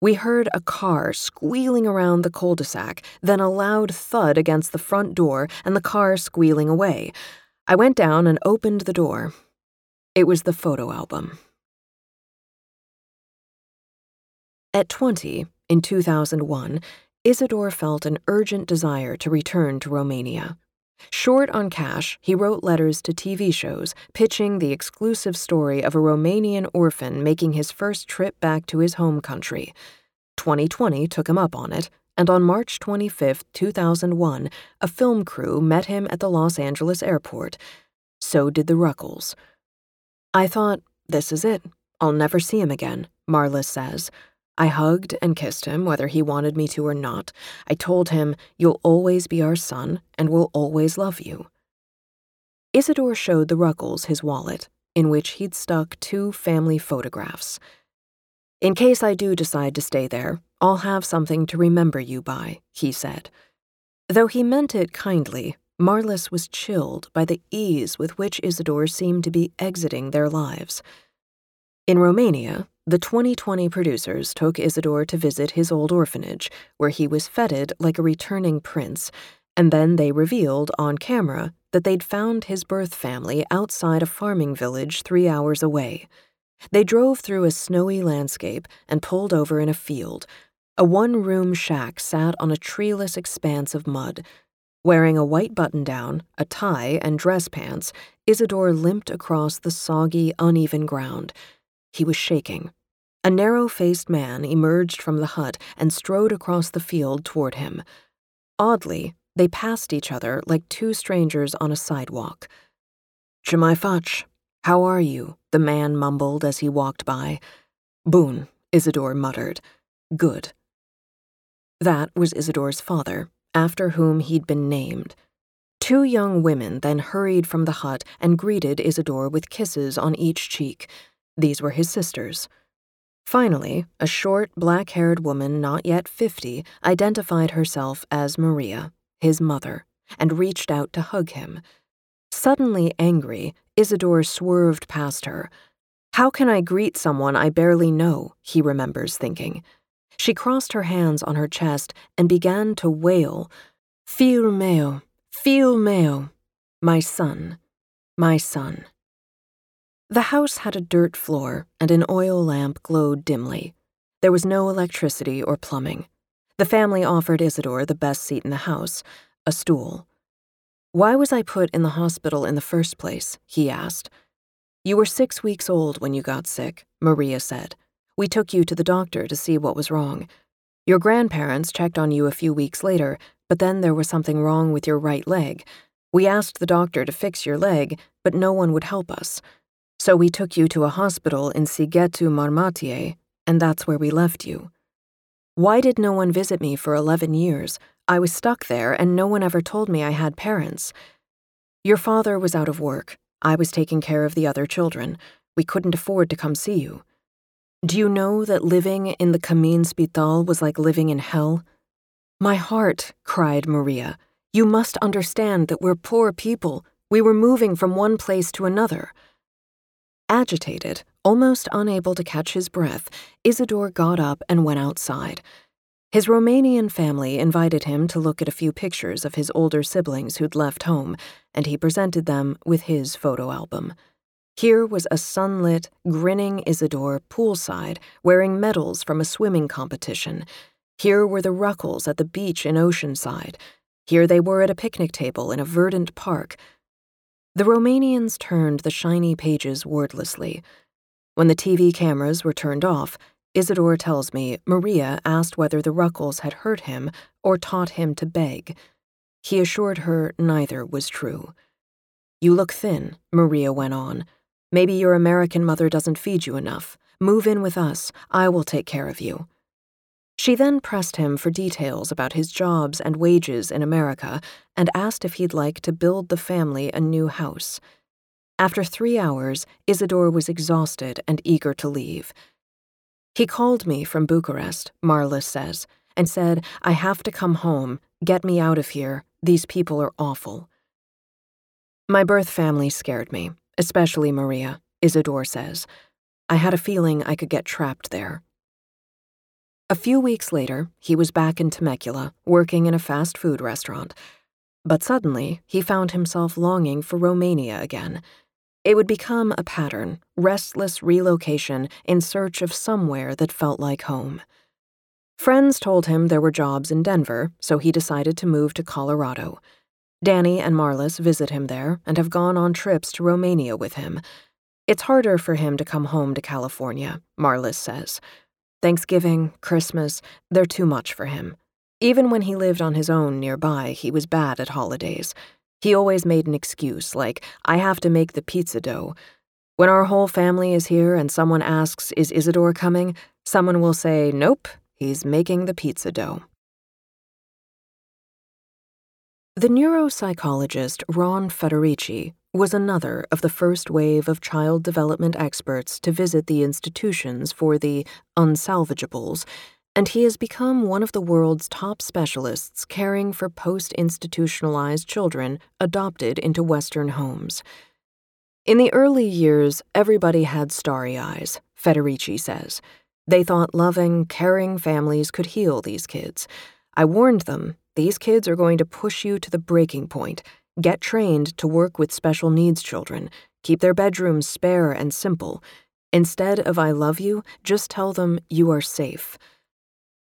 [SPEAKER 2] we heard a car squealing around the cul de sac, then a loud thud against the front door and the car squealing away. I went down and opened the door. It was the photo album. At 20, in 2001, Isidore felt an urgent desire to return to Romania. Short on cash, he wrote letters to TV shows pitching the exclusive story of a Romanian orphan making his first trip back to his home country. 2020 took him up on it, and on March 25, 2001, a film crew met him at the Los Angeles airport. So did the Ruckels. I thought, this is it. I'll never see him again, Marlis says. I hugged and kissed him, whether he wanted me to or not. I told him, You'll always be our son, and we'll always love you. Isidore showed the Ruckels his wallet, in which he'd stuck two family photographs. In case I do decide to stay there, I'll have something to remember you by, he said. Though he meant it kindly, Marlis was chilled by the ease with which Isidore seemed to be exiting their lives. In Romania, the 2020 producers took Isidore to visit his old orphanage, where he was feted like a returning prince, and then they revealed on camera that they'd found his birth family outside a farming village three hours away. They drove through a snowy landscape and pulled over in a field. A one room shack sat on a treeless expanse of mud. Wearing a white button down, a tie, and dress pants, Isidore limped across the soggy, uneven ground. He was shaking. A narrow faced man emerged from the hut and strode across the field toward him. Oddly, They passed each other like two strangers on a sidewalk. Ce mai faci? How are you? the man mumbled as he walked by. Boon, Isidore muttered. Good. That was Isidore's father, after whom he'd been named. Two young women then hurried from the hut and greeted Isidore with kisses on each cheek. These were his sisters. Finally, a short, black haired woman not yet fifty identified herself as Maria, his mother, and reached out to hug him. Suddenly angry, Isidore swerved past her. How can I greet someone I barely know? he remembers thinking. She crossed her hands on her chest and began to wail, Fiul meo, fiul meo, my son, my son. The house had a dirt floor and an oil lamp glowed dimly. There was no electricity or plumbing. The family offered Isidore the best seat in the house, a stool. Why was I put in the hospital in the first place? he asked. You were six weeks old when you got sick, Maria said. We took you to the doctor to see what was wrong. Your grandparents checked on you a few weeks later, but then there was something wrong with your right leg. We asked the doctor to fix your leg, but no one would help us. So we took you to a hospital in Sighetu Marmației, and that's where we left you. Why did no one visit me for 11 years? I was stuck there, and no one ever told me I had parents. Your father was out of work. I was taking care of the other children. We couldn't afford to come see you. Do you know that living in the Cămin Spital was like living in hell? My heart, cried Maria. You must understand that we're poor people. We were moving from one place to another. Agitated, almost unable to catch his breath, Isidore got up and went outside. His Romanian family invited him to look at a few pictures of his older siblings who'd left home, and he presented them with his photo album. Here was a sunlit, grinning Isidore poolside wearing medals from a swimming competition. Here were the Ruckels at the beach in Oceanside. Here they were at a picnic table in a verdant park. The Romanians turned the shiny pages wordlessly. When the TV cameras were turned off, Isidore tells me Maria asked whether the Ruckels had hurt him or taught him to beg. He assured her neither was true. You look thin, Maria went on. Maybe your American mother doesn't feed you enough. Move in with us. I will take care of you. She then pressed him for details about his jobs and wages in America and asked if he'd like to build the family a new house. After three hours, Isidore was exhausted and eager to leave. He called me from Bucharest, Marlis says, and said, I have to come home. Get me out of here. These people are awful. My birth family scared me, especially Maria, Isidore says. I had a feeling I could get trapped there. A few weeks later, he was back in Temecula, working in a fast food restaurant. But suddenly, he found himself longing for Romania again. It would become a pattern, restless relocation in search of somewhere that felt like home. Friends told him there were jobs in Denver, so he decided to move to Colorado. Danny and Marlis visit him there and have gone on trips to Romania with him. It's harder for him to come home to California, Marlis says. Thanksgiving, Christmas, they're too much for him. Even when he lived on his own nearby, he was bad at holidays. He always made an excuse, like, I have to make the pizza dough. When our whole family is here and someone asks, Is Isidore coming? someone will say, Nope, he's making the pizza dough. The neuropsychologist Ron Federici was another of the first wave of child development experts to visit the institutions for the unsalvageables and he has become one of the world's top specialists caring for post institutionalized children adopted into Western homes. In the early years, everybody had starry eyes, Federici says. They thought loving, caring families could heal these kids. I warned them these kids are going to push you to the breaking point. Get trained to work with special needs children. Keep their bedrooms spare and simple. Instead of I love you, just tell them you are safe.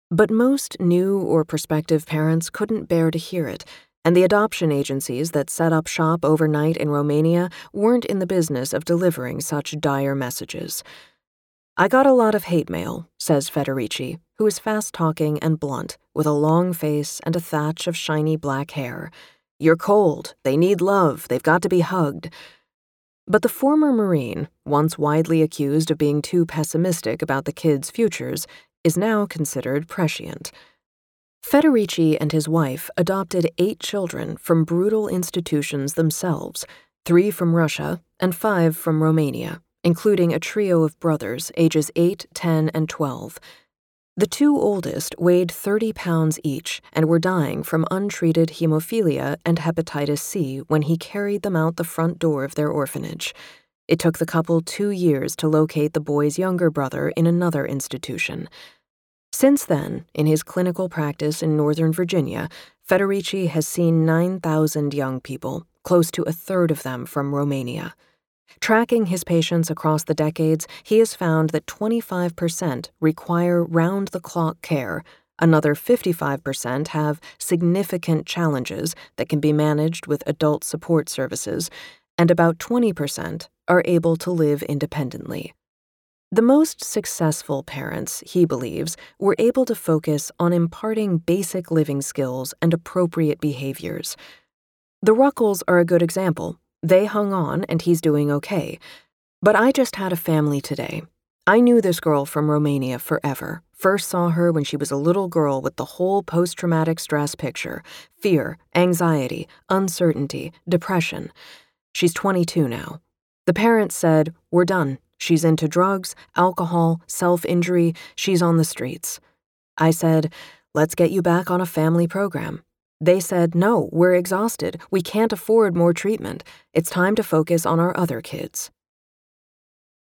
[SPEAKER 2] But most new or prospective parents couldn't bear to hear it, and the adoption agencies that set up shop overnight in Romania weren't in the business of delivering such dire messages. I got a lot of hate mail, says Federici, who is fast talking and blunt, with a long face and a thatch of shiny black hair. You're cold. They need love. They've got to be hugged. But the former Marine, once widely accused of being too pessimistic about the kids' futures, is now considered prescient. Federici and his wife adopted eight children from brutal institutions themselves, three from Russia and five from Romania, including a trio of brothers ages 8, 10, and 12. The two oldest weighed 30 pounds each and were dying from untreated hemophilia and hepatitis C when he carried them out the front door of their orphanage. It took the couple two years to locate the boy's younger brother in another institution. Since then, in his clinical practice in Northern Virginia, Federici has seen 9,000 young people, close to a third of them from Romania. Tracking his patients across the decades, he has found that 25% require round the clock care, another 55% have significant challenges that can be managed with adult support services, and about 20% are able to live independently. The most successful parents, he believes, were able to focus on imparting basic living skills and appropriate behaviors. The Ruckels are a good example. They hung on, and he's doing okay. But I just had a family today. I knew this girl from Romania forever. First saw her when she was a little girl with the whole post traumatic stress picture fear, anxiety, uncertainty, depression. She's 22 now. The parents said, We're done. She's into drugs, alcohol, self injury. She's on the streets. I said, Let's get you back on a family program. They said, No, we're exhausted. We can't afford more treatment. It's time to focus on our other kids.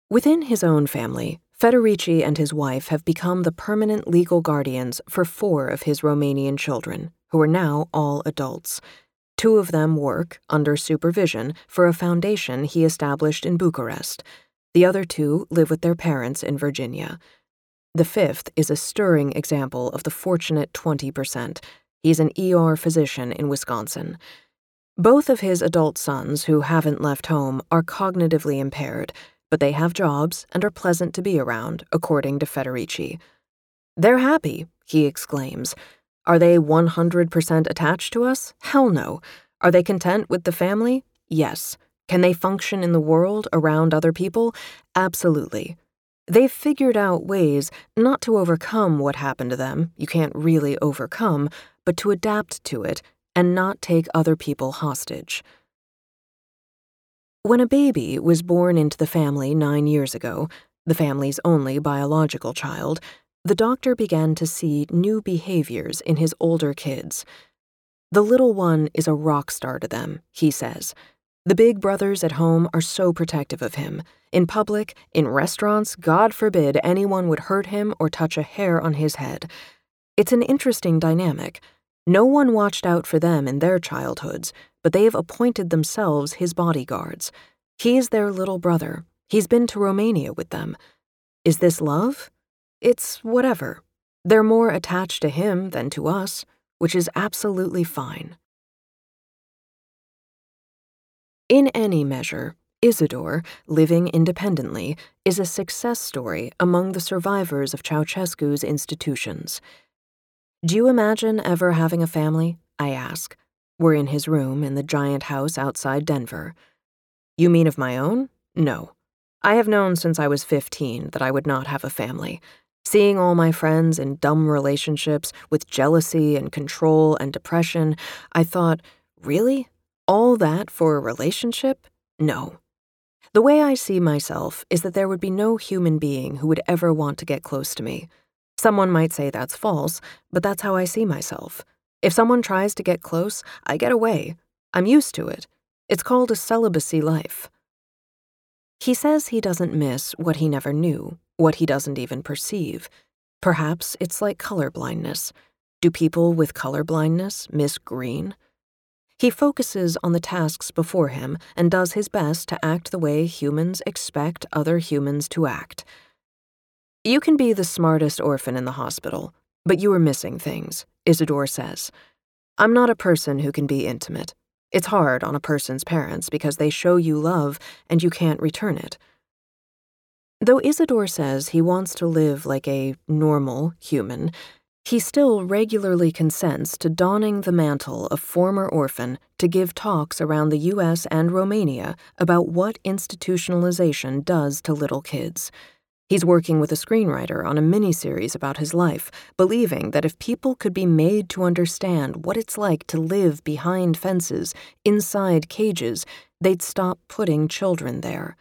[SPEAKER 2] Within his own family, Federici and his wife have become the permanent legal guardians for four of his Romanian children, who are now all adults. Two of them work, under supervision, for a foundation he established in Bucharest. The other two live with their parents in Virginia. The fifth is a stirring example of the fortunate 20%. He's an ER physician in Wisconsin. Both of his adult sons, who haven't left home, are cognitively impaired, but they have jobs and are pleasant to be around, according to Federici. They're happy, he exclaims. Are they 100% attached to us? Hell no. Are they content with the family? Yes. Can they function in the world around other people? Absolutely. They've figured out ways not to overcome what happened to them, you can't really overcome, but to adapt to it and not take other people hostage. When a baby was born into the family nine years ago, the family's only biological child, the doctor began to see new behaviors in his older kids. The little one is a rock star to them, he says. The big brothers at home are so protective of him. In public, in restaurants, God forbid anyone would hurt him or touch a hair on his head. It's an interesting dynamic. No one watched out for them in their childhoods, but they have appointed themselves his bodyguards. He's their little brother. He's been to Romania with them. Is this love? It's whatever. They're more attached to him than to us, which is absolutely fine. In any measure, Isidore, living independently, is a success story among the survivors of Ceausescu's institutions. Do you imagine ever having a family? I ask. We're in his room in the giant house outside Denver. You mean of my own? No. I have known since I was 15 that I would not have a family. Seeing all my friends in dumb relationships with jealousy and control and depression, I thought, really? All that for a relationship? No. The way I see myself is that there would be no human being who would ever want to get close to me. Someone might say that's false, but that's how I see myself. If someone tries to get close, I get away. I'm used to it. It's called a celibacy life. He says he doesn't miss what he never knew, what he doesn't even perceive. Perhaps it's like color blindness. Do people with color blindness miss green? He focuses on the tasks before him and does his best to act the way humans expect other humans to act. You can be the smartest orphan in the hospital, but you are missing things, Isidore says. I'm not a person who can be intimate. It's hard on a person's parents because they show you love and you can't return it. Though Isidore says he wants to live like a normal human, he still regularly consents to donning the mantle of former orphan to give talks around the US and Romania about what institutionalization does to little kids. He's working with a screenwriter on a miniseries about his life, believing that if people could be made to understand what it's like to live behind fences, inside cages, they'd stop putting children there.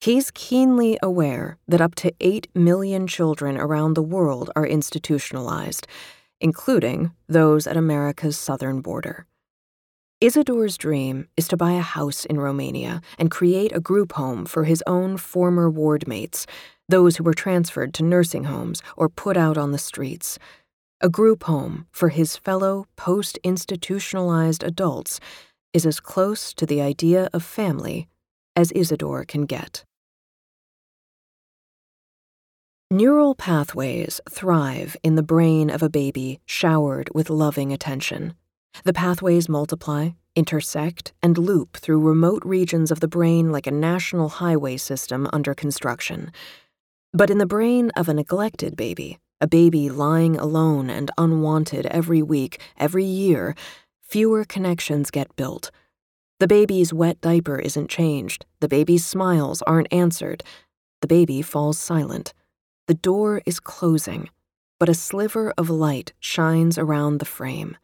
[SPEAKER 2] He's keenly aware that up to 8 million children around the world are institutionalized, including those at America's southern border. Isidore's dream is to buy a house in Romania and create a group home for his own former ward mates, those who were transferred to nursing homes or put out on the streets. A group home for his fellow post institutionalized adults is as close to the idea of family as Isidore can get. Neural pathways thrive in the brain of a baby showered with loving attention. The pathways multiply, intersect, and loop through remote regions of the brain like a national highway system under construction. But in the brain of a neglected baby, a baby lying alone and unwanted every week, every year, fewer connections get built. The baby's wet diaper isn't changed, the baby's smiles aren't answered, the baby falls silent. The door is closing, but a sliver of light shines around the frame.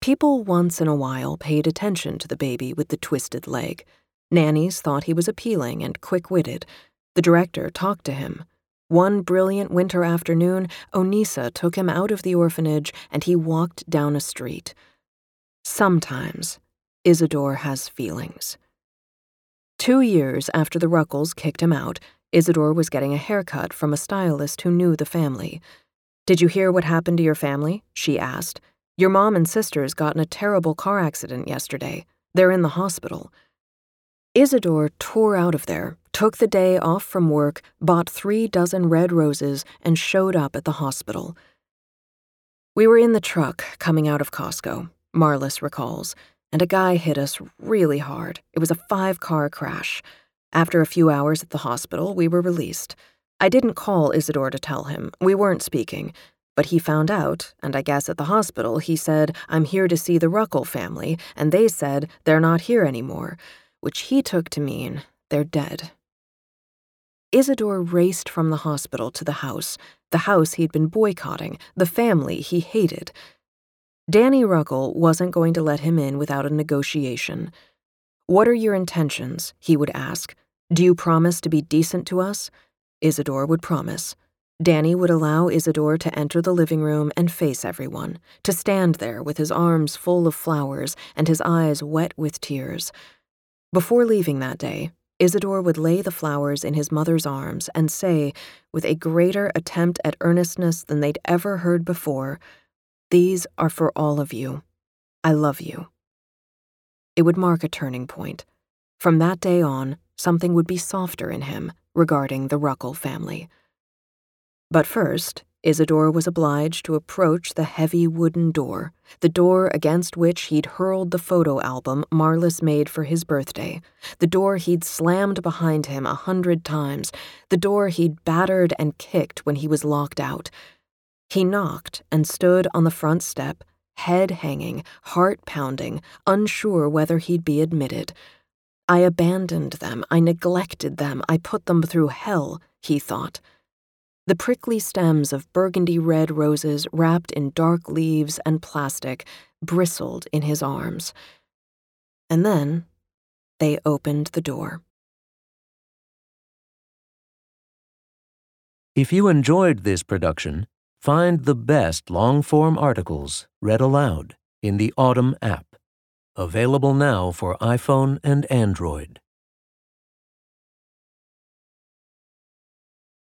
[SPEAKER 2] People once in a while paid attention to the baby with the twisted leg. Nannies thought he was appealing and quick witted. The director talked to him. One brilliant winter afternoon, Onisa took him out of the orphanage and he walked down a street. Sometimes, Isidore has feelings. Two years after the Ruckels kicked him out, Isidore was getting a haircut from a stylist who knew the family. Did you hear what happened to your family? She asked. Your mom and sisters got in a terrible car accident yesterday. They're in the hospital. Isidore tore out of there, took the day off from work, bought three dozen red roses, and showed up at the hospital. We were in the truck coming out of Costco, Marlis recalls, and a guy hit us really hard. It was a five car crash. After a few hours at the hospital, we were released. I didn't call Isidore to tell him. We weren't speaking. But he found out, and I guess at the hospital he said, I'm here to see the Ruckel family, and they said they're not here anymore, which he took to mean they're dead. Isidore raced from the hospital to the house, the house he'd been boycotting, the family he hated. Danny Ruckel wasn't going to let him in without a negotiation. What are your intentions? he would ask. Do you promise to be decent to us? Isidore would promise. Danny would allow Isidore to enter the living room and face everyone, to stand there with his arms full of flowers and his eyes wet with tears. Before leaving that day, Isidore would lay the flowers in his mother's arms and say, with a greater attempt at earnestness than they'd ever heard before, These are for all of you. I love you. It would mark a turning point. From that day on, something would be softer in him regarding the Ruckel family. But first, Isidore was obliged to approach the heavy wooden door, the door against which he'd hurled the photo album Marlis made for his birthday, the door he'd slammed behind him a hundred times, the door he'd battered and kicked when he was locked out. He knocked and stood on the front step, head hanging, heart pounding, unsure whether he'd be admitted. I abandoned them, I neglected them, I put them through hell, he thought. The prickly stems of burgundy red roses wrapped in dark leaves and plastic bristled in his arms. And then they opened the door.
[SPEAKER 1] If you enjoyed this production, find the best long form articles read aloud in the Audm app, available now for iPhone and Android.